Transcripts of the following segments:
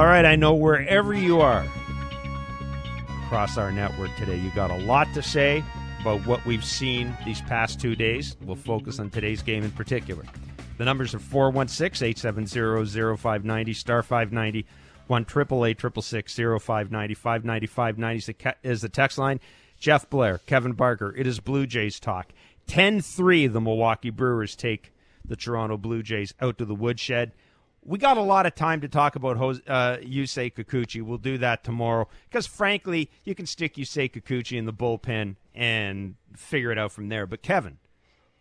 All right, I know wherever you are across our network today, you got a lot to say about what we've seen these past two days. We'll focus on today's game in particular. The numbers are 416 870 0590, star 590, 1 888 0590, 590 590 is the text line. Jeff Blair, Kevin Barker, it is Blue Jays talk. 10 3, the Milwaukee Brewers take the Toronto Blue Jays out to the woodshed we got a lot of time to talk about Jose, uh, Yusei Kikuchi. We'll do that tomorrow because, frankly, you can stick Yusei Kikuchi in the bullpen and figure it out from there. But Kevin,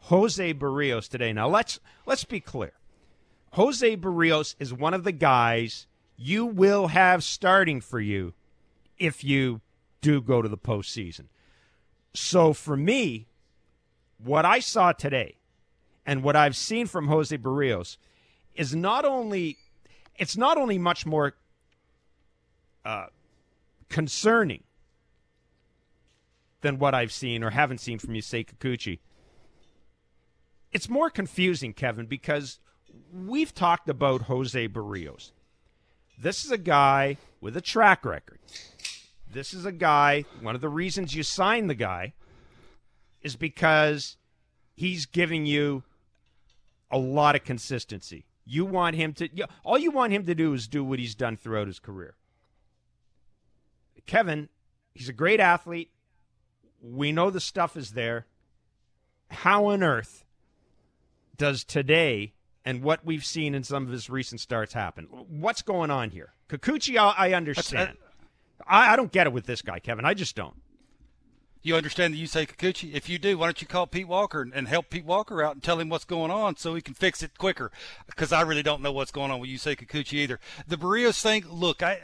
Jose Berrios today. Now let's let's be clear. Jose Berrios is one of the guys you will have starting for you if you do go to the postseason. So for me, what I saw today and what I've seen from Jose Berrios – is not only it's not only much more uh, concerning than what I've seen or haven't seen from Yusei Kikuchi. It's more confusing, Kevin, because we've talked about Jose Berrios. This is a guy with a track record. This is a guy, one of the reasons you signed the guy is because he's giving you a lot of consistency. You want him to, all you want him to do is do what he's done throughout his career. Kevin, he's a great athlete. We know the stuff is there. How on earth does today and what we've seen in some of his recent starts happen? What's going on here? Kikuchi, I, uh, understand. I, I don't get it with this guy, Kevin. I just don't. You understand the Yusei Kikuchi? If you do, why don't you call Pete Walker and help Pete Walker out and tell him what's going on so he can fix it quicker? Because I really don't know what's going on with Yusei Kikuchi either. The Berrios thing, look, I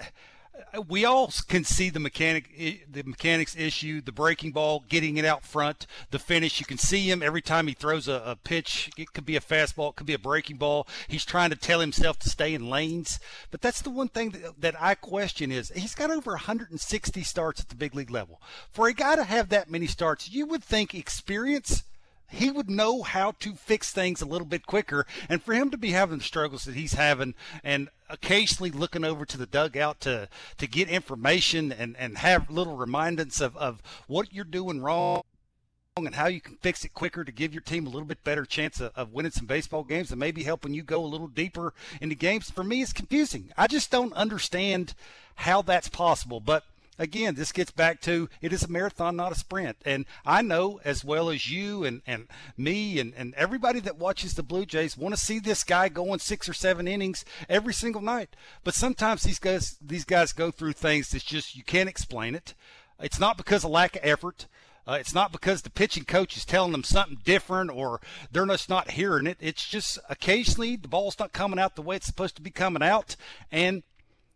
Uh, we all can see the mechanic, the mechanics issue, the breaking ball, getting it out front, the finish. You can see him every time he throws a, a, pitch. It could be a fastball, it could be a breaking ball. He's trying to tell himself to stay in lanes. But that's the one thing that, that I question is he's got over 160 starts at the big league level. For a guy to have that many starts, you would think experience – he would know how to fix things a little bit quicker. And for him to be having the struggles that he's having and occasionally looking over to the dugout to, to get information and, and have little reminders of, of what you're doing wrong and how you can fix it quicker to give your team a little bit better chance of, of, winning some baseball games and maybe helping you go a little deeper into games. For me, it's confusing. I just don't understand how that's possible. But again, this gets back to it is a marathon, not a sprint. And I know as well as you and, and me and, and everybody that watches the Blue Jays want to see this guy going six or seven innings every single night. But sometimes these guys these guys go through things that's just you can't explain it. It's not because of lack of effort. Uh, it's not because the pitching coach is telling them something different or they're just not hearing it. It's just occasionally the ball's not coming out the way it's supposed to be coming out. And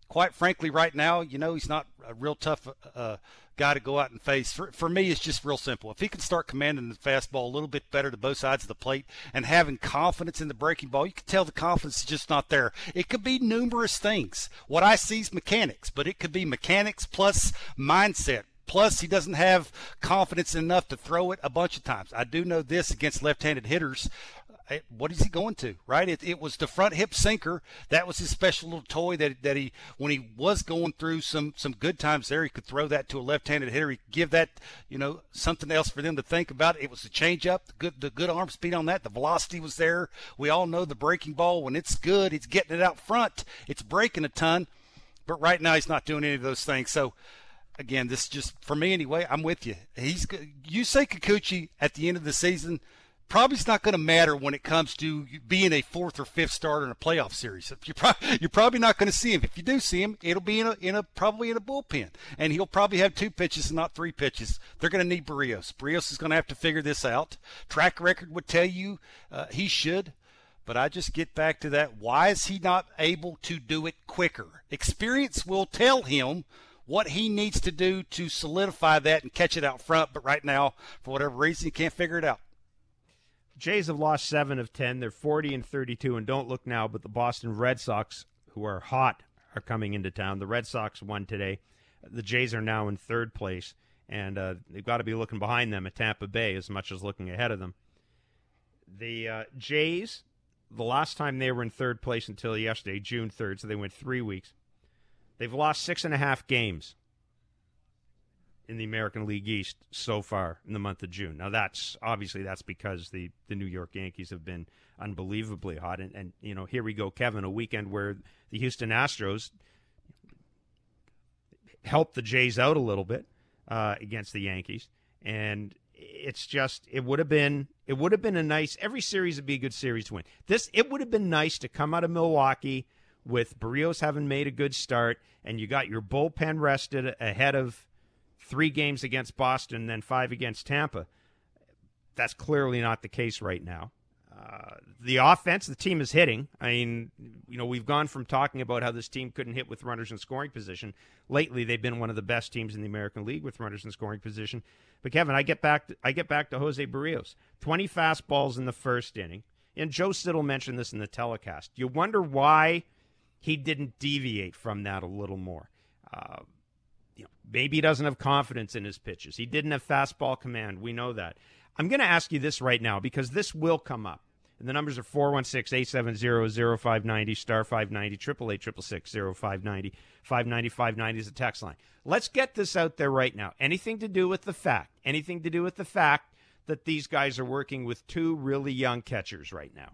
quite frankly, right now, you know, he's not a real tough uh, guy to go out and face. For, for me, it's just real simple. If he can start commanding the fastball a little bit better to both sides of the plate and having confidence in the breaking ball, you can tell the confidence is just not there. It could be numerous things. What I see is mechanics, but it could be mechanics plus mindset, Plus, he doesn't have confidence enough to throw it a bunch of times. I do know this against left handed hitters what is he going to right? It, it was the front hip sinker. That was his special little toy that, that he when he was going through some some good times there he could throw that to a left-handed hitter. He give that you know something else for them to think about. It was the changeup the good the good arm speed on that. The velocity was there. We all know the breaking ball when it's good it's getting it out front. It's breaking a ton. But right now he's not doing any of those things. So again this is just for me anyway i'm with you. He's Yusei Kikuchi at the end of the season probably it's not going to matter when it comes to being a fourth or fifth starter in a playoff series. You're, pro- you're probably not going to see him. If you do see him, it'll be in a, in a probably in a bullpen, and he'll probably have two pitches and not three pitches. They're going to need Berrios. Berrios is going to have to figure this out. Track record would tell you uh, he should. But I just get back to that. Why is he not able to do it quicker? Experience will tell him what he needs to do to solidify that and catch it out front. But right now, for whatever reason, he can't figure it out. Jays have lost seven of ten. They're forty and thirty-two, and don't look now, but the Boston Red Sox, who are hot, are coming into town. The Red Sox won today. The Jays are now in third place, and uh, they've got to be looking behind them at Tampa Bay as much as looking ahead of them. The uh, Jays, the last time they were in third place until yesterday, June third, so they went three weeks. They've lost six and a half games in the American League East so far in the month of June. Now that's obviously that's because the the New York Yankees have been unbelievably hot, and, and you know here we go, Kevin, a weekend where the Houston Astros helped the Jays out a little bit uh, against the Yankees, and it's just it would have been it would have been a nice every series would be a good series to win. This it would have been nice to come out of Milwaukee with Berrios having made a good start, and you got your bullpen rested ahead of three games against Boston, then five against Tampa. That's clearly not the case right now. Uh, the offense, the team is hitting. I mean, you know, we've gone from talking about how this team couldn't hit with runners in scoring position. Lately, they've been one of the best teams in the American League with runners in scoring position. But Kevin, I get back. To, I get back to Jose Berrios. Twenty fastballs in the first inning, and Joe Siddall mentioned this in the telecast. You wonder why he didn't deviate from that a little more. Uh, maybe he doesn't have confidence in his pitches. He didn't have fastball command. We know that. I'm going to ask you this right now because this will come up. And the numbers are 416 870 0590, star 590, 888 0590, 590 590 is the text line. Let's get this out there right now. Anything to do with the fact, anything to do with the fact that these guys are working with two really young catchers right now.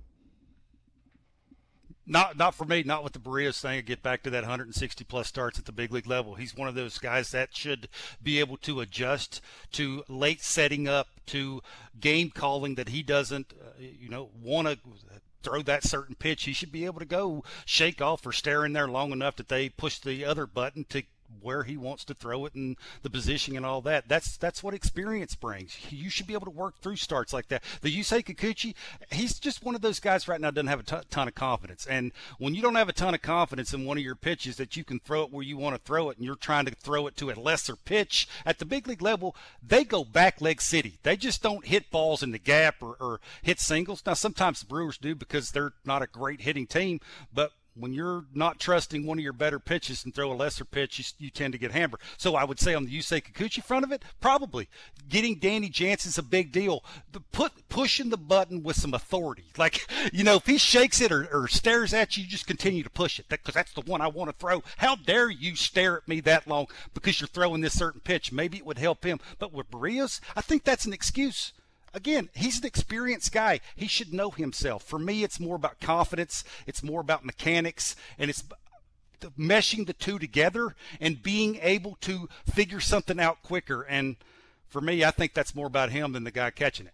Not not for me, not with the Berrios thing. Get back to that 160 plus starts at the big league level. He's one of those guys that should be able to adjust to late setting up, to game calling that he doesn't, uh, you know, want to throw that certain pitch. He should be able to go shake off or stare in there long enough that they push the other button to where he wants to throw it and the position and all that. That's that's what experience brings. You should be able to work through starts like that. The Yusei Kikuchi, he's just one of those guys right now doesn't have a t- ton of confidence. And when you don't have a ton of confidence in one of your pitches that you can throw it where you want to throw it and you're trying to throw it to a lesser pitch at the big league level, they go back leg city. They just don't hit balls in the gap or, or hit singles. Now sometimes the Brewers do because they're not a great hitting team, but when you're not trusting one of your better pitches and throw a lesser pitch, you, you tend to get hammered. So I would say on the Yusei Kikuchi front of it, probably getting Danny Jansen's a big deal. The put pushing the button with some authority, like you know, if he shakes it or, or stares at you, you just continue to push it because that, that's the one I want to throw. How dare you stare at me that long because you're throwing this certain pitch? Maybe it would help him, but with Berrios, I think that's an excuse again, he's an experienced guy. He should know himself. For me, it's more about confidence, it's more about mechanics, and it's meshing the two together and being able to figure something out quicker. And for me, I think that's more about him than the guy catching it.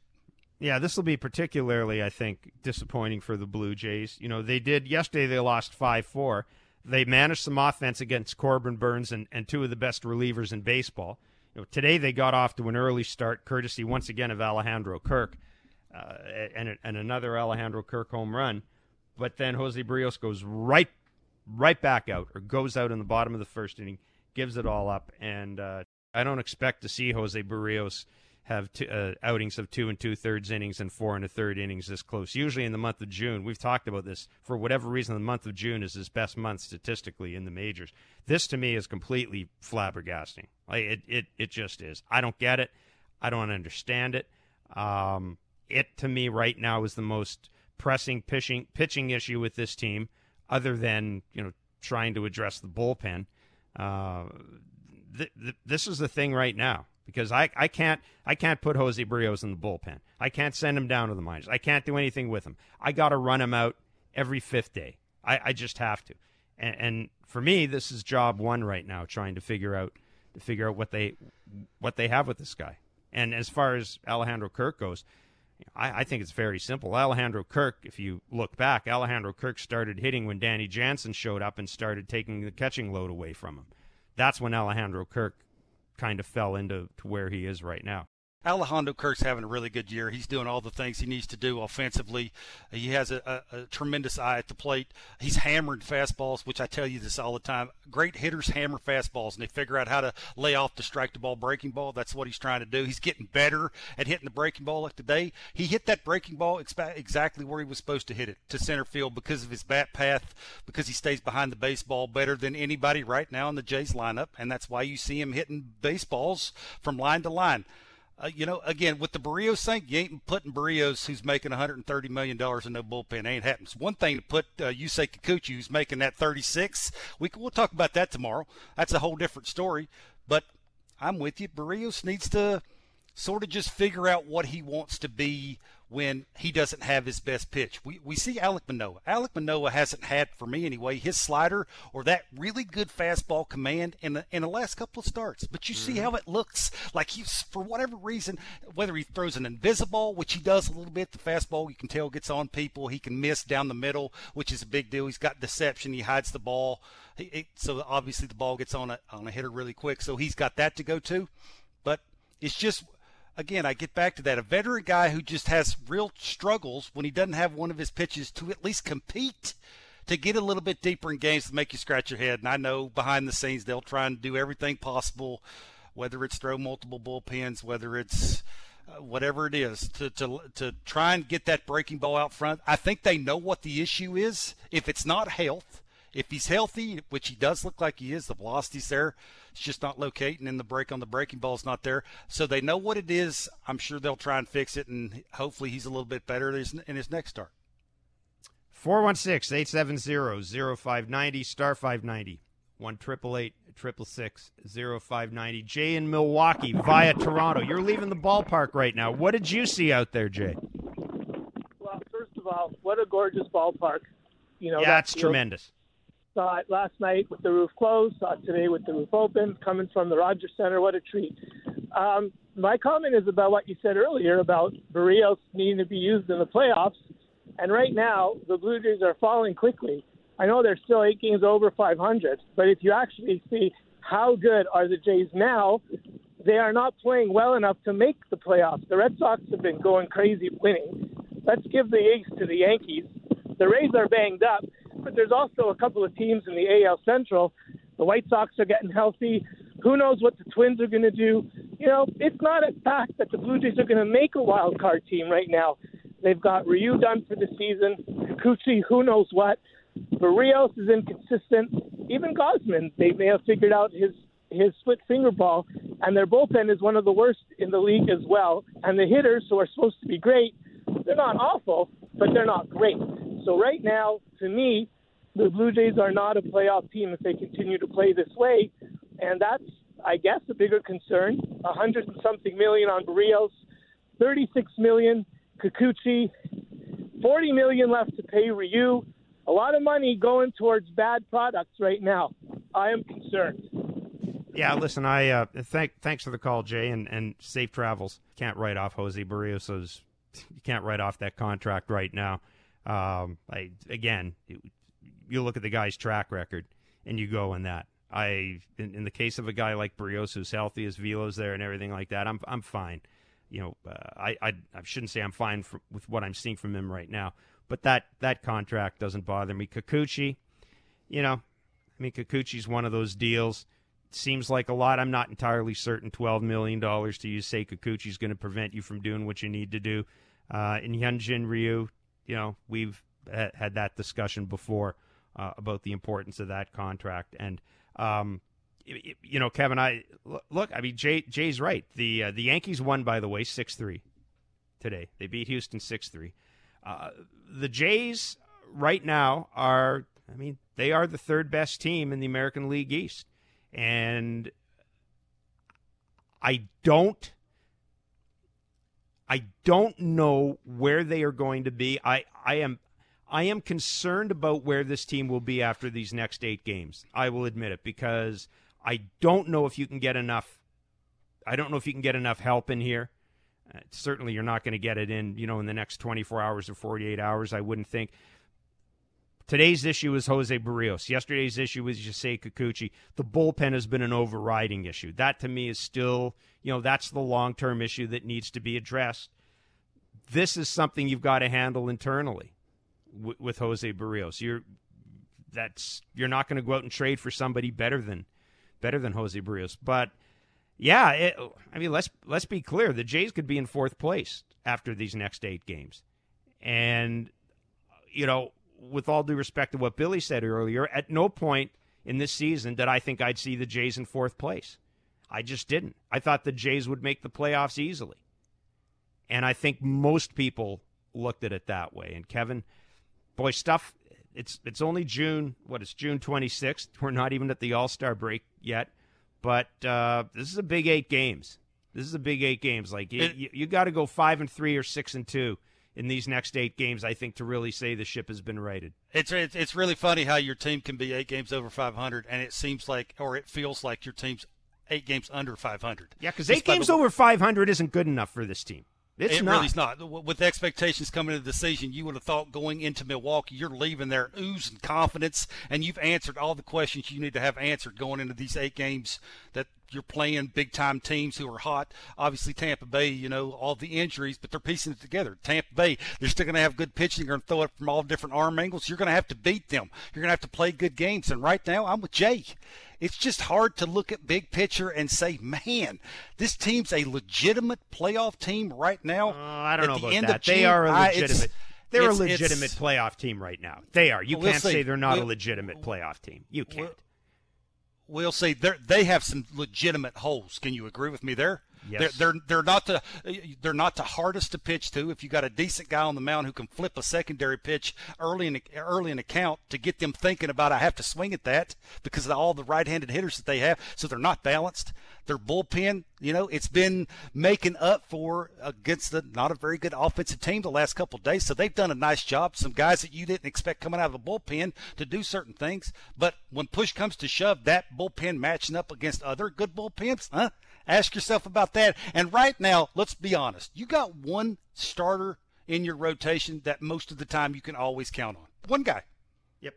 Yeah, this will be particularly, I think, disappointing for the Blue Jays. You know, they did yesterday, they lost 5 4. They managed some offense against Corbin Burnes and, and two of the best relievers in baseball. You know, today they got off to an early start, courtesy once again of Alejandro Kirk, uh, and and another Alejandro Kirk home run. But then Jose Berrios goes right right back out, or goes out in the bottom of the first inning, gives it all up, and uh, I don't expect to see Jose Berrios have t- uh, outings of two and two thirds innings and four and a third innings this close. Usually in the month of June, we've talked about this for whatever reason. The month of June is his best month statistically in the majors. This to me is completely flabbergasting. Like it, it, it just is. I don't get it. I don't understand it. Um, it to me right now is the most pressing pitching pitching issue with this team, other than you know trying to address the bullpen. Uh, th- th- this is the thing right now because I, I can't I can't put Jose Berrios in the bullpen. I can't send him down to the minors. I can't do anything with him. I got to run him out every fifth day. I, I just have to. And, and for me, this is job one right now, trying to figure out to figure out what they what they have with this guy. And as far as Alejandro Kirk goes, I, I, think it's very simple. Alejandro Kirk, if you look back, Alejandro Kirk started hitting when Danny Jansen showed up and started taking the catching load away from him. That's when Alejandro Kirk kind of fell into to where he is right now. Alejandro Kirk's having a really good year. He's doing all the things he needs to do offensively. He has a, a, a, tremendous eye at the plate. He's hammering fastballs, which I tell you this all the time. Great hitters hammer fastballs, and they figure out how to lay off the strike the ball breaking ball. That's what he's trying to do. He's getting better at hitting the breaking ball. Like today, he hit that breaking ball exactly where he was supposed to hit it to center field because of his bat path, because he stays behind the baseball better than anybody right now in the Jays lineup, and that's why you see him hitting baseballs from line to line Uh, you know, again, with the Berrios thing, you ain't putting Berrios, who's making $130 million in no bullpen. ain't happening. It's one thing to put uh, Yusei Kikuchi, who's making that 36. We can, we'll talk about that tomorrow. That's a whole different story. But I'm with you. Berrios needs to sort of just figure out what he wants to be when he doesn't have his best pitch. We, we see Alek Manoah. Alek Manoah hasn't had, for me anyway, his slider or that really good fastball command in the, in the last couple of starts. But you see mm-hmm. how it looks like he's, for whatever reason, whether he throws an invisible, which he does a little bit, the fastball you can tell gets on people. He can miss down the middle, which is a big deal. He's got deception. He hides the ball. He, he, so obviously the ball gets on a, on a hitter really quick. So he's got that to go to. But it's just again, I get back to that. A veteran guy who just has real struggles when he doesn't have one of his pitches to at least compete, to get a little bit deeper in games to make you scratch your head. And I know behind the scenes they'll try and do everything possible, whether it's throw multiple bullpens, whether it's uh, whatever it is, to, to, to try and get that breaking ball out front. I think they know what the issue is. If it's not health, if he's healthy, which he does look like he is, the velocity's there. It's just not locating, and the break on the breaking ball is not there. So they know what it is. I'm sure they'll try and fix it, and hopefully he's a little bit better in his next start. 416 870 0590, star 590, 1 888 0590. Jay in Milwaukee via Toronto. You're leaving the ballpark right now. What did you see out there, Jay? Well, first of all, what a gorgeous ballpark. You know, yeah, that's tremendous. Saw it last night with the roof closed. Saw it today with the roof open. Coming from the Rogers Center, what a treat. Um, my comment is about what you said earlier about Berrios needing to be used in the playoffs. And right now, the Blue Jays are falling quickly. I know they're still eight games over 500, but if you actually see how good are the Jays now, they are not playing well enough to make the playoffs. The Red Sox have been going crazy winning. Let's give the ace to the Yankees. The Rays are banged up, but there's also a couple of teams in the AL Central. The White Sox are getting healthy. Who knows what the Twins are going to do? You know, it's not a fact that the Blue Jays are going to make a wild card team right now. They've got Ryu done for the season. Kikuchi, who knows what. Berrios is inconsistent. Even Gausman, they may have figured out his his split finger ball, and their bullpen is one of the worst in the league as well. And the hitters, who are supposed to be great, they're not awful, but they're not great. So right now, to me, the Blue Jays are not a playoff team if they continue to play this way, and that's, I guess, a bigger concern. A hundred and something million on Berrios, thirty-six million Kikuchi, forty million left to pay Ryu. A lot of money going towards bad products right now. I am concerned. Yeah, listen, I uh, thank thanks for the call, Jay, and, and safe travels. Can't write off Jose Berrios. You can't write off that contract right now. Um, I again, you look at the guy's track record and you go in that. I in, in, the case of a guy like Berrios who's healthy, as Velo's there and everything like that, I'm I'm fine. You know, uh, I, I I shouldn't say I'm fine for, with what I'm seeing from him right now, but that that contract doesn't bother me. Kikuchi, you know, I mean Kikuchi's one of those deals. Seems like a lot. I'm not entirely certain. Twelve million dollars to Yusei Kikuchi's going to prevent you from doing what you need to do. Uh, in Hyunjin Ryu, you know, we've had that discussion before uh, about the importance of that contract. And, um, you know, Kevin, I look. I mean, Jay, Jay's right. The uh, the Yankees won, by the way, six three today. They beat Houston six three. Uh, the Jays right now are. I mean, they are the third best team in the American League East, and I don't I don't know where they are going to be. I, I am I am concerned about where this team will be after these next eight games. I will admit it because I don't know if you can get enough. I don't know if you can get enough help in here. Uh, certainly, you're not going to get it in, you know, in the next 24 hours or 48 hours. I wouldn't think. Today's issue is Jose Berrios. Yesterday's issue was Yusei Kikuchi. The bullpen has been an overriding issue. That to me is still, you know, that's the long term issue that needs to be addressed. This is something you've got to handle internally w- with Jose Berrios. You're that's you're not going to go out and trade for somebody better than better than Jose Berrios. But yeah, it, I mean let's let's be clear. The Jays could be in fourth place after these next eight games, and you know with all due respect to what Billy said earlier, at no point in this season did I think I'd see the Jays in fourth place. I just didn't. I thought the Jays would make the playoffs easily. And I think most people looked at it that way. And Kevin, boy, stuff it's it's only June. what is June 26th. We're not even at the All Star break yet, but uh, this is a big eight games. This is a big eight games. Like it, you, you got to go five and three or six and two in these next eight games. I think to really say the ship has been righted. It's it's, really funny how your team can be eight games over 500, and it seems like or it feels like your team's eight games under 500. Yeah, because eight games over 500 isn't good enough for this team. It's it not. really's not. With expectations coming into the season, you would have thought going into Milwaukee, you're leaving there oozing confidence, and you've answered all the questions you need to have answered going into these eight games that you're playing big time teams who are hot. Obviously, Tampa Bay, you know, all the injuries, but they're piecing it together. Tampa Bay, they're still going to have good pitching. They're going to throw it from all different arm angles. You're going to have to beat them. You're going to have to play good games. And right now, I'm with Jay. It's just hard to look at big picture and say, man, this team's a legitimate playoff team right now. Uh, I don't know the about that. June, they are a legitimate. I, they're a legitimate playoff team right now. They are. You we'll can't see. say they're not we'll, a legitimate playoff team. You can't. We'll, we'll see. They they have some legitimate holes. Can you agree with me there? Yes. They're, they're they're not the they're not the hardest to pitch to. If you got a decent guy on the mound who can flip a secondary pitch early in early in the count to get them thinking about I have to swing at that because of all the right-handed hitters that they have, so they're not balanced. Their bullpen, you know, it's been making up for against the not a very good offensive team the last couple of days. So they've done a nice job. Some guys that you didn't expect coming out of the bullpen to do certain things, but when push comes to shove, that bullpen matching up against other good bullpens, huh? Ask yourself about that. And right now, let's be honest. You got one starter in your rotation that most of the time you can always count on. One guy. Yep.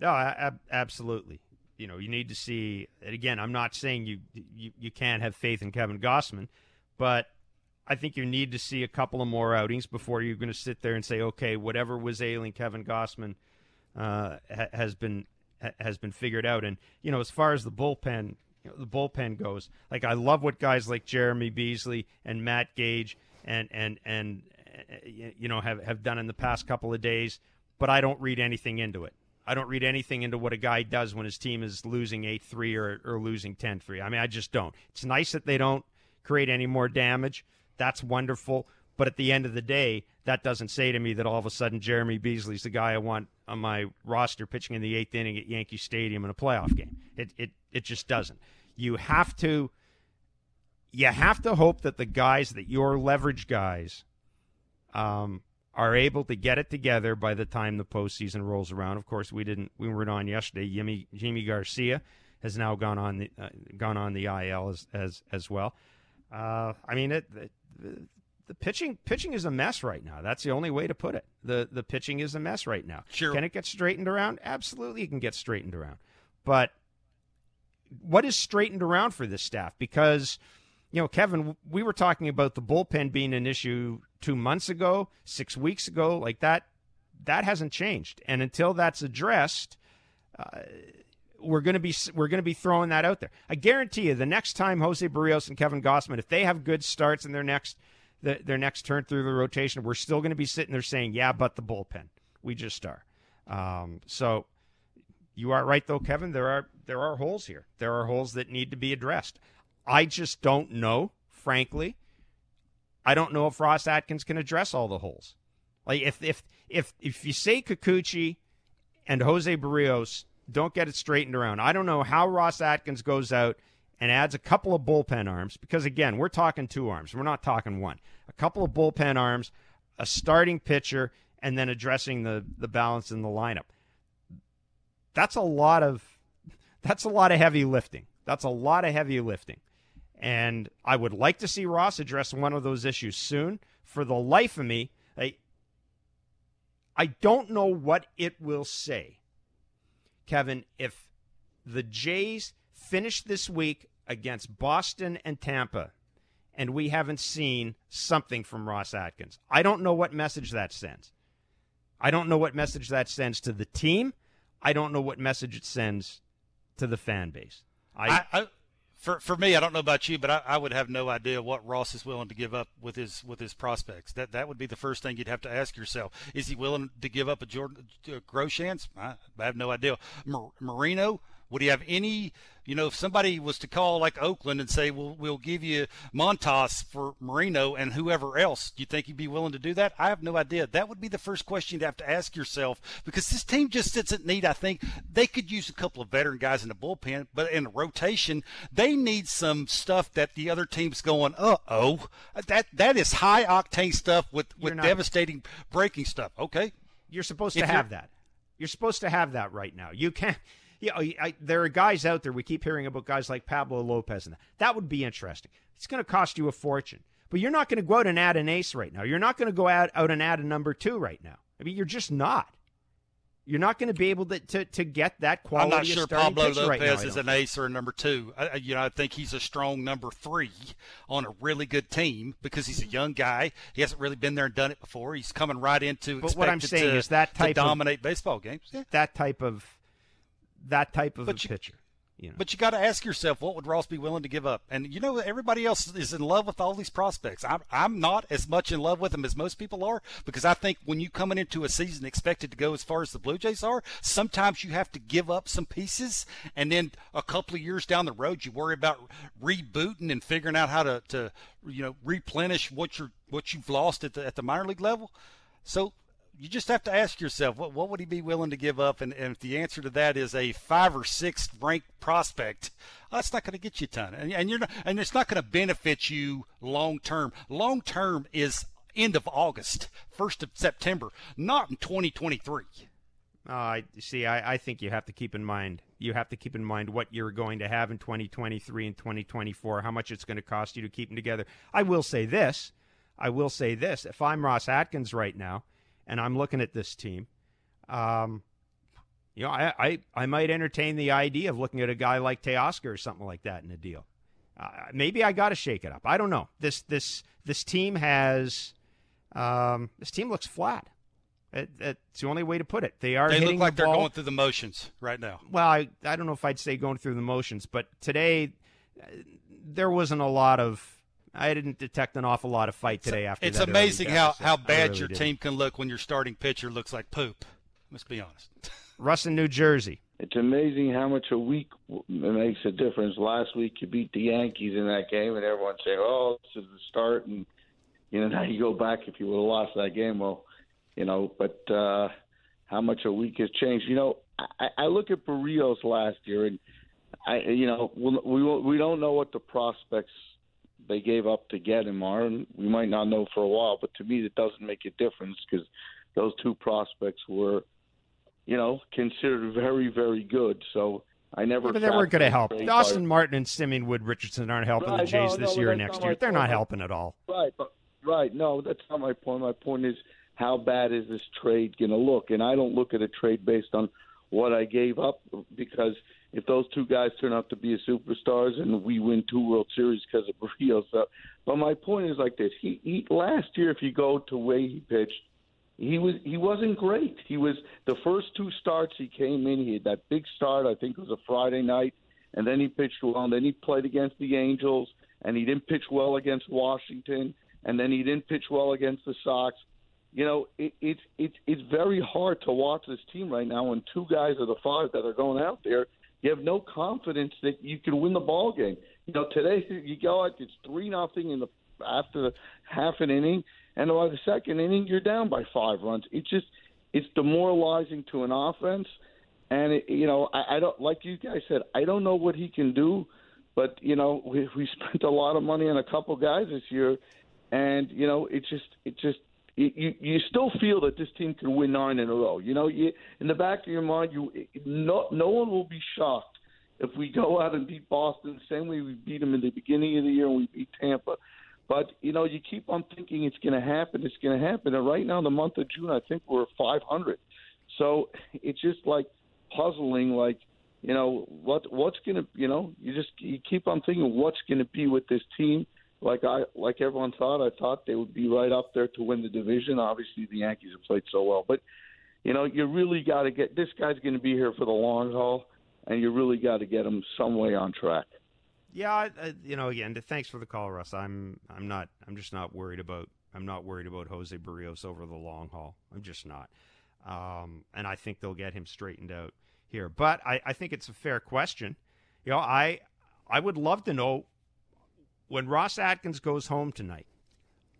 No, ab- absolutely. You know, you need to see. Again, I'm not saying you, you you can't have faith in Kevin Gausman, but I think you need to see a couple of more outings before you're going to sit there and say, okay, whatever was ailing Kevin Gausman uh, ha- has been ha- has been figured out. And you know, as far as the bullpen, you know, the bullpen goes. Like I love what guys like Jeremy Beasley and Matt Gage and and and uh, you know have have done in the past couple of days, but I don't read anything into it. I don't read anything into what a guy does when his team is losing 8-3 or, or losing 10-3. I mean, I just don't. It's nice that they don't create any more damage. That's wonderful. But at the end of the day, that doesn't say to me that all of a sudden Jeremy Beasley's the guy I want on my roster pitching in the eighth inning at Yankee Stadium in a playoff game. It it it just doesn't. You have to you have to hope that the guys that your leverage guys um, are able to get it together by the time the postseason rolls around. Of course, we didn't. We weren't on yesterday. Jimmy Jimmy Garcia has now gone on the uh, gone on the IL as as as well. Uh, I mean, it, it, the pitching pitching is a mess right now. That's the only way to put it. The the pitching is a mess right now. Sure. Can it get straightened around? Absolutely, it can get straightened around. But what is straightened around for this staff? Because you know, Kevin, we were talking about the bullpen being an issue two months ago, six weeks ago, like that. That hasn't changed, and until that's addressed, uh, we're going to be we're going to be throwing that out there. I guarantee you, the next time Jose Berrios and Kevin Gausman, if they have good starts in their next the, their next turn through the rotation, we're still going to be sitting there saying, yeah, but the bullpen. We just are. Um, so you are right, though, Kevin. There are there are holes here. There are holes that need to be addressed. I just don't know, frankly. I don't know if Ross Atkins can address all the holes. Like if if if if Yusei Kikuchi and Jose Berrios don't get it straightened around, I don't know how Ross Atkins goes out and adds a couple of bullpen arms because again, we're talking two arms. We're not talking one. A couple of bullpen arms, a starting pitcher, and then addressing the the balance in the lineup. That's a lot of that's a lot of heavy lifting. That's a lot of heavy lifting. And I would like to see Ross address one of those issues soon. For the life of me, I, I don't know what it will say, Kevin, if the Jays finish this week against Boston and Tampa, and we haven't seen something from Ross Atkins. I don't know what message that sends. I don't know what message that sends to the team. I don't know what message it sends to the fan base. I, I, I for for me, I don't know about you, but I, I, would have no idea what Ross is willing to give up with his with his prospects. That that would be the first thing you'd have to ask yourself: Is he willing to give up a Jordan a Groshans? I, I have no idea. Mar- Moreno Would he have any, you know, if somebody was to call like Oakland and say, "Well, we'll give you Montas for Moreno and whoever else," do you think he'd be willing to do that? I have no idea. That would be the first question you'd have to ask yourself because this team just sits at need. I think they could use a couple of veteran guys in the bullpen, but in the rotation, they need some stuff that the other team's going, "Uh oh," that that is high octane stuff with with not- devastating breaking stuff. Okay, You're supposed to you're- have that. You're supposed to have that right now. You can't. You oh, know, I, there are guys out there. We keep hearing about guys like Pablo Lopez, and that. that would be interesting. It's going to cost you a fortune, but you're not going to go out and add an ace right now. You're not going to go out, out and add a number two right now. I mean, you're just not. You're not going to be able to, to, to get that quality. I'm not of sure Pablo Lopez right now, I is an ace or a number two. I, I- you know, I think he's a strong number three on a really good team because he's a young guy. He hasn't really been there and done it before. He's coming right into. But what I'm saying to- is that to type of- dominate baseball games. Yeah. that type of that type of But a you- pitcher. You know, But you got to ask yourself, what would Ross be willing to give up? And you know, everybody else is in love with all these prospects. I'm, I'm not as much in love with them as most people are because I think when you coming into a season expected to go as far as the Blue Jays are, sometimes you have to give up some pieces, and then a couple of years down the road, you worry about rebooting and figuring out how to, to you know, replenish what you're what you've lost at the at the minor league level. So you just have to ask yourself what what would he be willing to give up and, and if the answer to that is a five or six ranked prospect that's not going to get you a ton and, and you're not and it's not going to benefit you long term long term is end of august first of september not in 2023 Uh, I see. I, I think you have to keep in mind. You have to keep in mind what you're going to have in 2023 and 2024. How much it's going to cost you to keep them together. I will say this. I will say this. If I'm Ross Atkins right now, and I'm looking at this team, um, you know, I, I I might entertain the idea of looking at a guy like Teoscar or something like that in a deal. Uh, maybe I got to shake it up. I don't know. This this this team has um, this team looks flat. It, it's the only way to put it. They are they look like the they're ball. going through the motions right now Well, I, I don't know if I'd say going through the motions, but today uh, there wasn't a lot of. I didn't detect an awful lot of fight today after it's that early amazing how, deficit. how bad really your didn't. team can look when your starting pitcher looks like poop let's be honest Russ in New Jersey. It's amazing how much a week makes a difference. Last week you beat the Yankees in that game, and everyone saying, "Oh, this is the start," and you know now you go back if you would have lost that game. Well, you know, but uh, how much a week has changed. You know, I, I look at Berrios last year, and I, you know, we we we don't know what the prospects they gave up to get him are, and we might not know for a while. But to me, it doesn't make a difference because those two prospects were you know, considered very, very good. So I never. Yeah, but they weren't going to help. Austin Martin and Simeon Woods Richardson aren't helping the Jays no, this no, year or next year. They're point. not helping at all. Right, but right. No, that's not my point. My point is how bad is this trade going to look? And I don't look at a trade based on what I gave up because if those two guys turn out to be superstars and we win two World Series because of Berrios, uh, but my point is like this: he, he last year, if you go to way he pitched, he was he wasn't great. He was the first two starts he came in. He had that big start. I think it was a Friday night, and then he pitched well. And then he played against the Angels, and he didn't pitch well against Washington, and then he didn't pitch well against the Sox. You know, it, it's it's it's very hard to watch this team right now when two guys are the five that are going out there. You have no confidence that you can win the ball game. You know, today you go out, it's three nothing in the after the half an inning, and by the second inning you're down by five runs. It's just it's demoralizing to an offense, and it, you know I, I don't like you guys said I don't know what he can do, but you know we we spent a lot of money on a couple guys this year, and you know it just it just you you you still feel that this team can win nine in a row. You know, you in the back of your mind, you no no one will be shocked if we go out and beat Boston the same way we beat them in the beginning of the year and we beat Tampa. But you know, you keep on thinking it's going to happen. It's going to happen. And right now, in the month of June, I think we're 500. So it's just like puzzling. Like you know, what what's going to you know, you just you keep on thinking what's going to be with this team. Like I like everyone thought, I thought they would be right up there to win the division. Obviously, the Yankees have played so well, but you know, you really got to get this guy's going to be here for the long haul, and you really got to get him some way on track. Yeah, I, I, you know, again, thanks for the call, Russ. I'm, I'm not, I'm just not worried about, I'm not worried about Jose Berrios over the long haul. I'm just not, um, and I think they'll get him straightened out. here, but I, I think it's a fair question. You know, I I would love to know when Ross Atkins goes home tonight.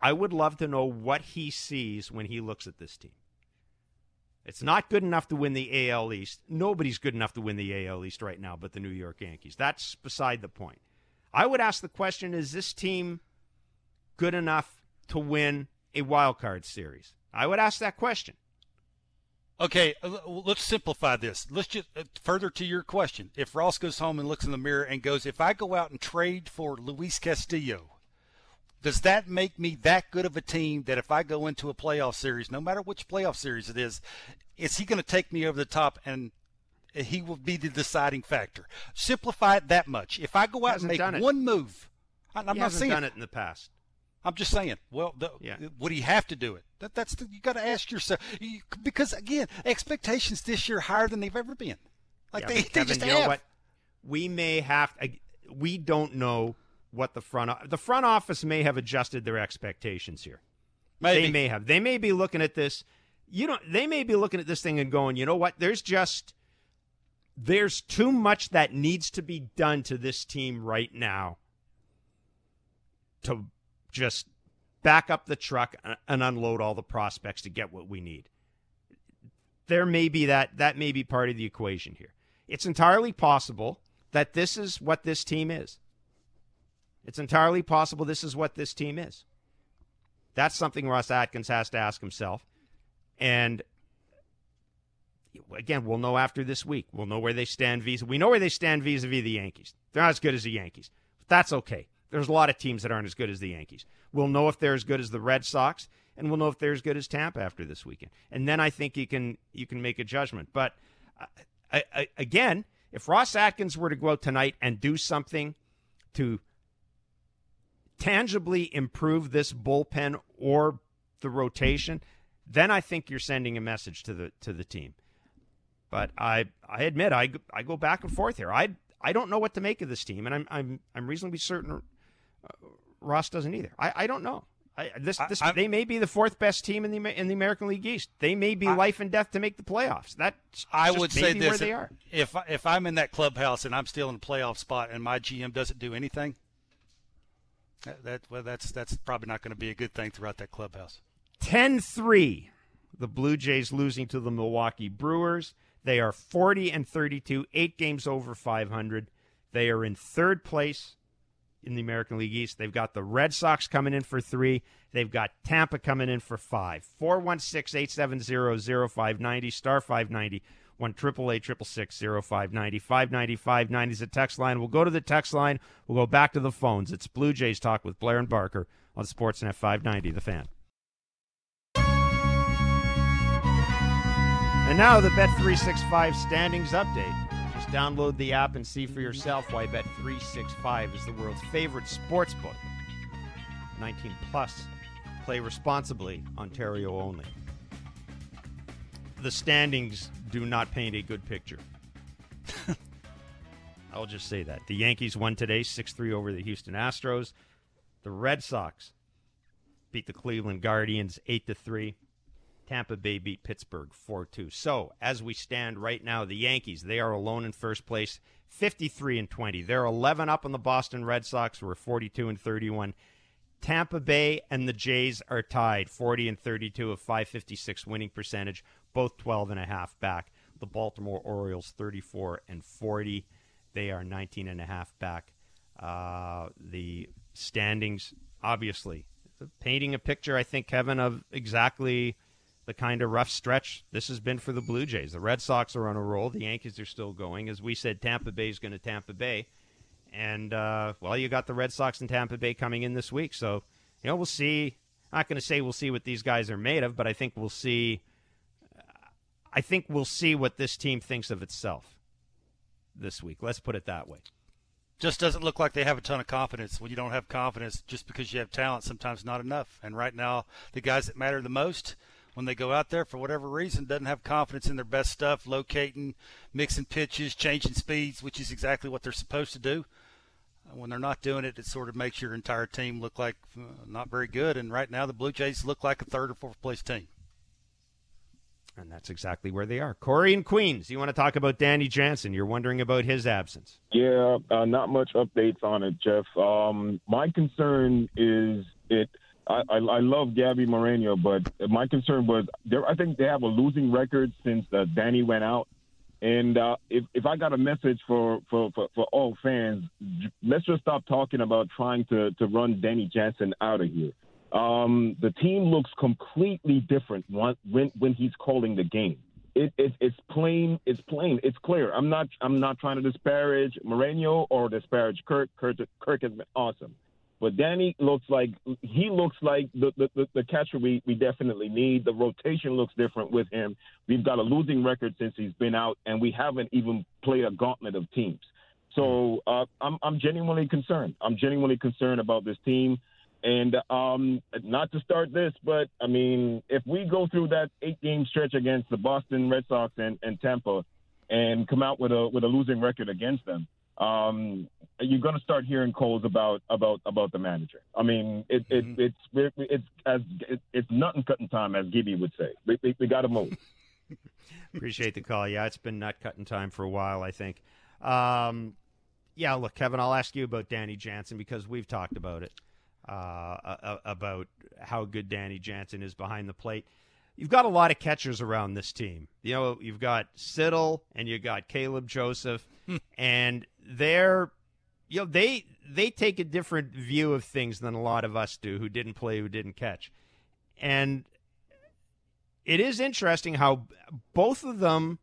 I would love to know what he sees when he looks at this team. It's not good enough to win the AL East. Nobody's good enough to win the AL East right now but the New York Yankees. That's beside the point. I would ask the question is this team good enough to win a wild card series? I would ask that question. Okay, uh, let's simplify this. Let's just uh, further to your question. If Ross goes home and looks in the mirror and goes, if I go out and trade for Luis Castillo, does that make me that good of a team that if I go into a playoff series, no matter which playoff series it is, is he going to take me over the top and he will be the deciding factor? Simplify it that much. If I go out and make one move, I'm he not saying done it in the past. I'm just saying. Well, the, yeah. would he have to do it? That, that's the, you got to ask yourself you, because again, expectations this year higher than they've ever been. Like yeah, they, Kevin, just you have. Know what? We may have. We don't know what the front the front office may have adjusted their expectations here. Maybe. They may have. They may be looking at this. You know, they may be looking at this thing and going, you know what? There's just there's too much that needs to be done to this team right now to just back up the truck and unload all the prospects to get what we need. There may be that that may be part of the equation here. It's entirely possible that this is what this team is. It's entirely possible this is what this team is. That's something Ross Atkins has to ask himself. And again, we'll know after this week. We'll know where they stand vis. We know where they stand vis-a-vis the Yankees. They're not as good as the Yankees. But that's okay. There's a lot of teams that aren't as good as the Yankees. We'll know if they're as good as the Red Sox, and we'll know if they're as good as Tampa after this weekend. And then I think you can you can make a judgment. But I, I, again, if Ross Atkins were to go out tonight and do something to tangibly improve this bullpen or the rotation, then I think you're sending a message to the to the team. But I I admit I I go back and forth here. I I don't know what to make of this team, and I'm I'm I'm reasonably certain Ross doesn't either. I, I don't know. I, this, this, I, they may be the fourth best team in the in the American League East. They may be I, life and death to make the playoffs. That I would say this: where they are. If if I'm in that clubhouse and I'm still in a playoff spot and my GM doesn't do anything, that, that well, that's that's probably not going to be a good thing throughout that clubhouse. 10-3, the Blue Jays losing to the Milwaukee Brewers. They are 40 and 32, eight games over 500. They are in third place in the American League East. They've got the Red Sox coming in for three. They've got Tampa coming in for five. 416 870 0590, star 590, 1 888 0590. 590 590 is the text line. We'll go to the text line. We'll go back to the phones. It's Blue Jays Talk with Blair and Barker on Sportsnet 590, The Fan. And now the Bet365 standings update. Download the app and see for yourself why Bet365 is the world's favorite sports book. 19 plus. Play responsibly. Ontario only. The standings do not paint a good picture. I'll just say that. The Yankees won today 6 3 over the Houston Astros. The Red Sox beat the Cleveland Guardians 8 3. Tampa Bay beat Pittsburgh 4 2. So, as we stand right now, the Yankees, they are alone in first place, 53 and 20. They're 11 up on the Boston Red Sox, who are 42 and 31. Tampa Bay and the Jays are tied, 40 and 32, of 556 winning percentage, both 12 and a half back. The Baltimore Orioles, 34 and 40. They are 19 and a half back. Uh, the standings, obviously, painting a picture, I think, Kevin, of exactly the kind of rough stretch this has been for the Blue Jays. The Red Sox are on a roll. The Yankees are still going. As we said, Tampa Bay is going to Tampa Bay. And, uh, well, you got the Red Sox and Tampa Bay coming in this week. So, you know, we'll see. I'm not going to say we'll see what these guys are made of, but I think we'll see. I think we'll see what this team thinks of itself this week. Let's put it that way. Just doesn't look like they have a ton of confidence. When you don't have confidence, just because you have talent, sometimes not enough. And right now, the guys that matter the most – when they go out there for whatever reason doesn't have confidence in their best stuff, locating, mixing pitches, changing speeds, which is exactly what they're supposed to do. When they're not doing it, it sort of makes your entire team look like uh, not very good. And right now, the Blue Jays look like a third or fourth place team. And that's exactly where they are. Corey and Queens, you want to talk about Danny Jansen? You're wondering about his absence. Yeah, uh, not much updates on it, Jeff. Um, my concern is it. I, I, love Gabby Moreno, but my concern was. I think they have a losing record since uh, Danny went out. And uh, if, if I got a message for, for, for, for all fans, let's just stop talking about trying to, to run Danny Jansen out of here. Um, the team looks completely different when, when, when he's calling the game. It, it, it's plain. It's plain. It's clear. I'm not. I'm not trying to disparage Moreno or disparage Kirk. Kirk, Kirk has been awesome. But Danny looks like he looks like the, the, the, catcher we, we definitely need. The rotation looks different with him. We've got a losing record since he's been out, and we haven't even played a gauntlet of teams. So uh, I'm, I'm genuinely concerned. I'm genuinely concerned about this team. And um, not to start this, but I mean, if we go through that eight game stretch against the Boston Red Sox and, and Tampa and come out with a with a losing record against them, um, you're going to start hearing calls about about about the manager. I mean, it, it mm-hmm. it's it's as it, it's nothing cutting time, as Gibby would say. We, we, we got to move. Appreciate the call. Yeah, it's been nut cutting time for a while. I think. Um, yeah, look, Kevin, I'll ask you about Danny Jansen because we've talked about it uh, about how good Danny Jansen is behind the plate you've got a lot of catchers around this team. You know, you've got Siddle and you got Caleb Joseph, hmm. and they're you know they they take a different view of things than a lot of us do who didn't play who didn't catch. And it is interesting how both of them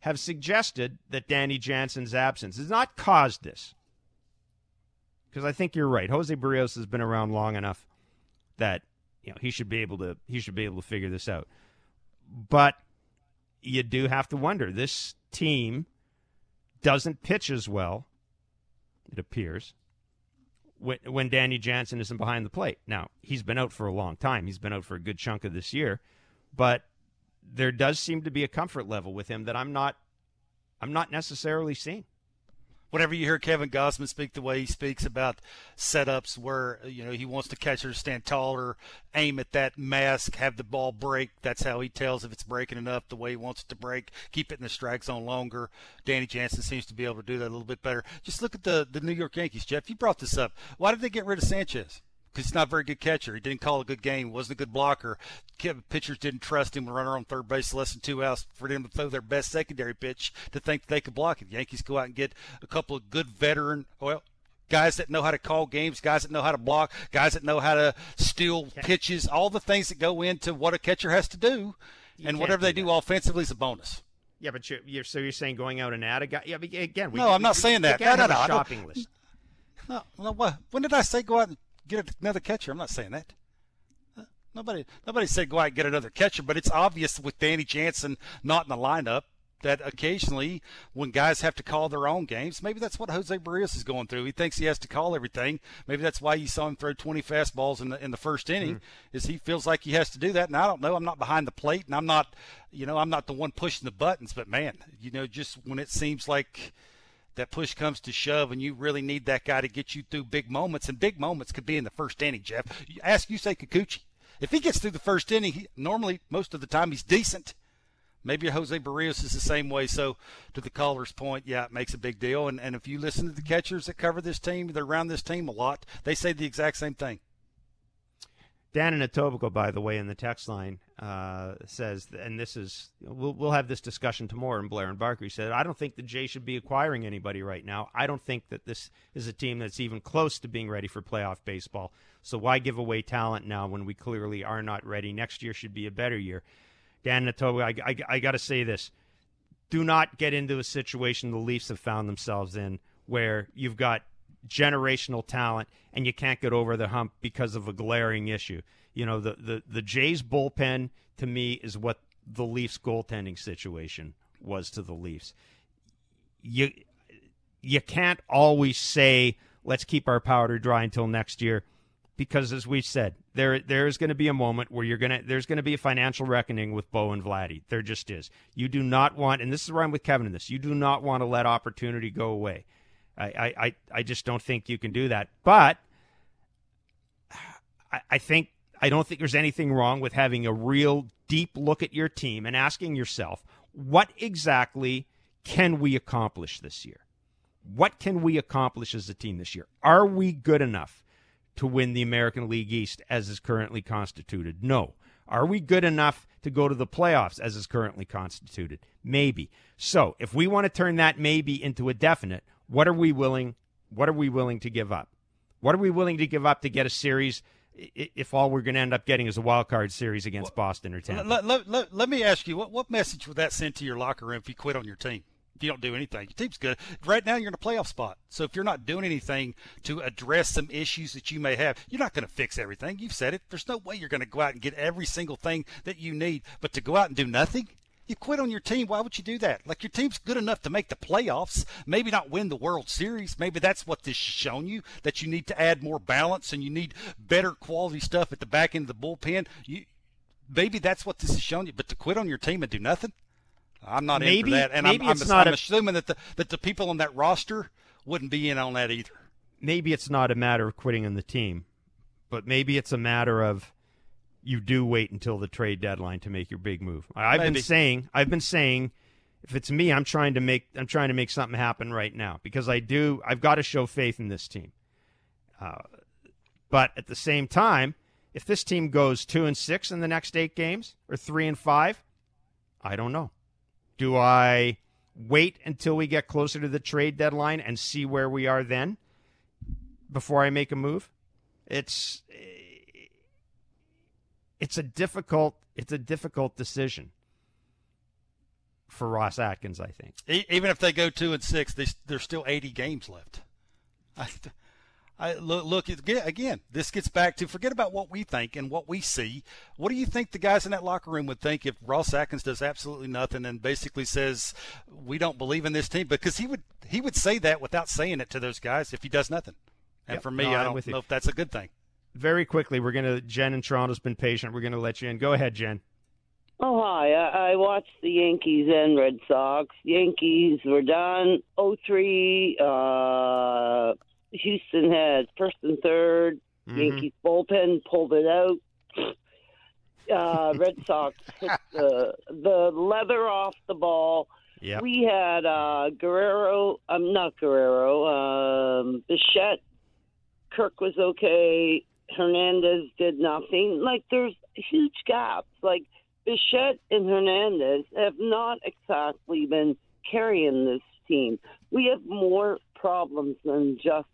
have suggested that Danny Jansen's absence has not caused this. Because I think you're right. Jose Berrios has been around long enough that you know he should be able to he should be able to figure this out. But you do have to wonder this team doesn't pitch as well it appears, when, when Danny Jansen isn't behind the plate. Now, he's been out for a long time. He's been out for a good chunk of this year, but there does seem to be a comfort level with him that I'm not I'm not necessarily seeing whenever you hear Kevin Gausman speak the way he speaks about setups where you know he wants the catcher to stand taller, aim at that mask, have the ball break. That's how he tells if it's breaking enough the way he wants it to break. Keep it in the strike zone longer. Danny Jansen seems to be able to do that a little bit better. Just look at the the New York Yankees, Jeff. You brought this up. Why did they get rid of Sanchez? Because he's not a very good catcher. He didn't call a good game. wasn't a good blocker. Pitchers didn't trust him. A runner on third base, less than two outs for them to throw their best secondary pitch to think they could block it. Yankees go out and get a couple of good veteran, well, guys that know how to call games, guys that know how to block, guys that know how to steal pitches, all the things that go into what a catcher has to do. You and whatever they do that. offensively is a bonus. Yeah, but you're, you're, so you're saying going out and add a guy? Yeah, again, we, no, I'm not we, saying that. No, no, no, shopping list. No, no, what? When did I say go out and get another catcher. I'm not saying that. Nobody, nobody said go out and get another catcher, but it's obvious with Danny Jansen not in the lineup that occasionally when guys have to call their own games, maybe that's what Jose Berrios is going through. He thinks he has to call everything. Maybe that's why you saw him throw 20 fastballs in the in the first inning, mm. is he feels like he has to do that. And I don't know. I'm not behind the plate, and I'm not, you know, I'm not the one pushing the buttons. But man, you know, just when it seems like that push comes to shove and you really need that guy to get you through big moments. And big moments could be in the first inning, Jeff. You Ask you say Kikuchi. If he gets through the first inning, he, normally, most of the time, he's decent. Maybe Jose Berrios is the same way. So, to the caller's point, yeah, it makes a big deal. And, and if you listen to the catchers that cover this team, they're around this team a lot, they say the exact same thing. Dan in Etobicoke, by the way, in the text line uh, says, and this is we'll we'll have this discussion tomorrow. And Blair and Barker he said, I don't think the Jays should be acquiring anybody right now. I don't think that this is a team that's even close to being ready for playoff baseball. So why give away talent now when we clearly are not ready? Next year should be a better year. Dan in I, I, I got to say this: do not get into a situation the Leafs have found themselves in where you've got generational talent and you can't get over the hump because of a glaring issue. You know, the, the, the Jays bullpen to me is what the Leafs goaltending situation was to the Leafs. You you can't always say let's keep our powder dry until next year because as we said, there there is going to be a moment where you're going to there's going to be a financial reckoning with Bo and Vladdy. There just is. You do not want and this is where I'm with Kevin in this. You do not want to let opportunity go away. I, I, I just don't think you can do that. But I, I think I don't think there's anything wrong with having a real deep look at your team and asking yourself, what exactly can we accomplish this year? What can we accomplish as a team this year? Are we good enough to win the American League East as is currently constituted? No. Are we good enough to go to the playoffs as is currently constituted? Maybe. So, if we want to turn that maybe into a definite, what are we willing what are we willing to give up? What are we willing to give up to get a series if all we're going to end up getting is a wild card series against well, Boston or Tampa? Let, let, let, let, me ask you, what, what message would that send to your locker room if you quit on your team? If you don't do anything, your team's good. Right now, you're in a playoff spot. So if you're not doing anything to address some issues that you may have, you're not going to fix everything. You've said it. There's no way you're going to go out and get every single thing that you need. But to go out and do nothing, you quit on your team. Why would you do that? Like your team's good enough to make the playoffs, maybe not win the World Series. Maybe that's what this has shown you that you need to add more balance and you need better quality stuff at the back end of the bullpen. You, maybe that's what this has shown you. But to quit on your team and do nothing, I'm not maybe, in for that. And maybe I'm, it's I'm, not I'm a, assuming that the that the people on that roster wouldn't be in on that either. Maybe it's not a matter of quitting on the team, but maybe it's a matter of you do wait until the trade deadline to make your big move. I've Maybe. been saying, I've been saying, if it's me, I'm trying to make, I'm trying to make something happen right now because I do, I've got to show faith in this team. Uh, but at the same time, if this team goes two and six in the next eight games or three and five, I don't know. Do I wait until we get closer to the trade deadline and see where we are then before I make a move? It's it's a difficult it's a difficult decision for Ross Atkins. I think even if they go two and six, they, there's still 80 games left. I, I look, look again. This gets back to forget about what we think and what we see. What do you think the guys in that locker room would think if Ross Atkins does absolutely nothing and basically says we don't believe in this team? Because he would he would say that without saying it to those guys if he does nothing. And yep. for me, no, I don't know if that's a good thing very quickly, we're going to, Jen in Toronto's been patient. We're going to let you in. Go ahead, Jen. Oh, hi. I, I watched the Yankees and Red Sox. Yankees were done. 03, uh, Houston had first and 3rd mm-hmm. Yankees bullpen pulled it out. Uh, Red Sox hit the, the leather off the ball. Yep. We had uh, Guerrero, I'm um, not Guerrero, um, Bichette. Kirk was okay. Hernandez did nothing. Like there's huge gaps. Like Bichette and Hernandez have not exactly been carrying this team. We have more problems than just.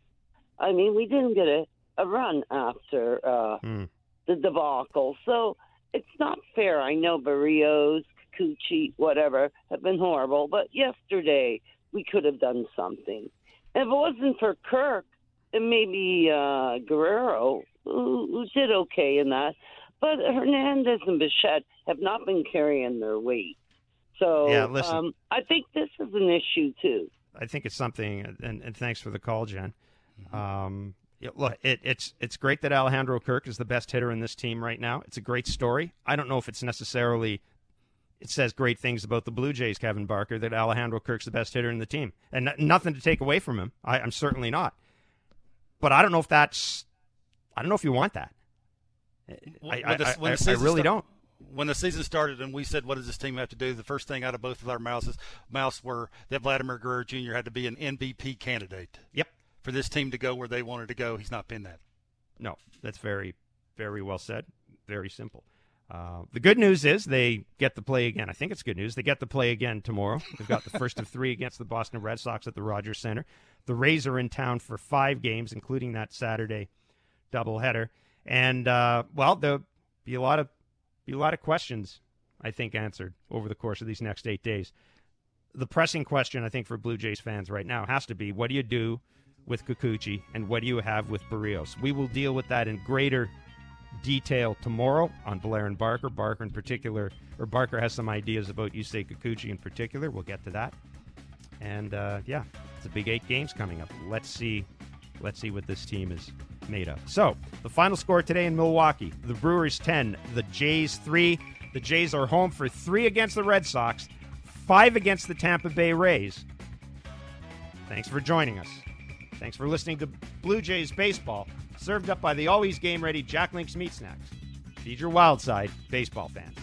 I mean, we didn't get a, a run after uh, mm. the debacle, so it's not fair. I know Berrios, Kikuchi, whatever have been horrible, but yesterday we could have done something. if it wasn't for Kirk, and maybe uh, Guerrero, who, who did okay in that. But Hernandez and Bichette have not been carrying their weight. So yeah, listen. Um, I think this is an issue too. I think it's something, and, and thanks for the call, Jen. Um, look, it, it's it's great that Alejandro Kirk is the best hitter in this team right now. It's a great story. I don't know if it's necessarily it says great things about the Blue Jays, Kevin Barker, that Alejandro Kirk's the best hitter in the team, and n- nothing to take away from him. I, I'm certainly not. But I don't know if that's. I don't know if you want that. I, I, the, I, I, really don't. When the season started and we said, "What does this team have to do?" The first thing out of both of our mouths, mouths were that Vladimir Guerrero Jr. had to be an MVP candidate. Yep. For this team to go where they wanted to go, he's not been that. No, that's very, very well said. Very simple. Uh, the good news is they get the play again. I think it's good news. They get the play again tomorrow. They've got the first of three against the Boston Red Sox at the Rogers Center. The Rays are in town for five games, including that Saturday doubleheader. And uh, well, there'll be a lot of be a lot of questions, I think, answered over the course of these next eight days. The pressing question, I think, for Blue Jays fans right now has to be: What do you do with Kikuchi, and what do you have with Berrios? We will deal with that in greater detail tomorrow on Blair and Barker. Barker in particular, or Barker has some ideas about Yusei Kikuchi in particular. We'll get to that. And uh, yeah, it's a big eight games coming up. Let's see, let's see what this team is made of. So the final score today in Milwaukee: the Brewers ten, the Jays three. The Jays are home for three against the Red Sox, five against the Tampa Bay Rays. Thanks for joining us. Thanks for listening to Blue Jays baseball served up by the always game ready Jack Link's Meat Snacks. Feed your wild side, baseball fans.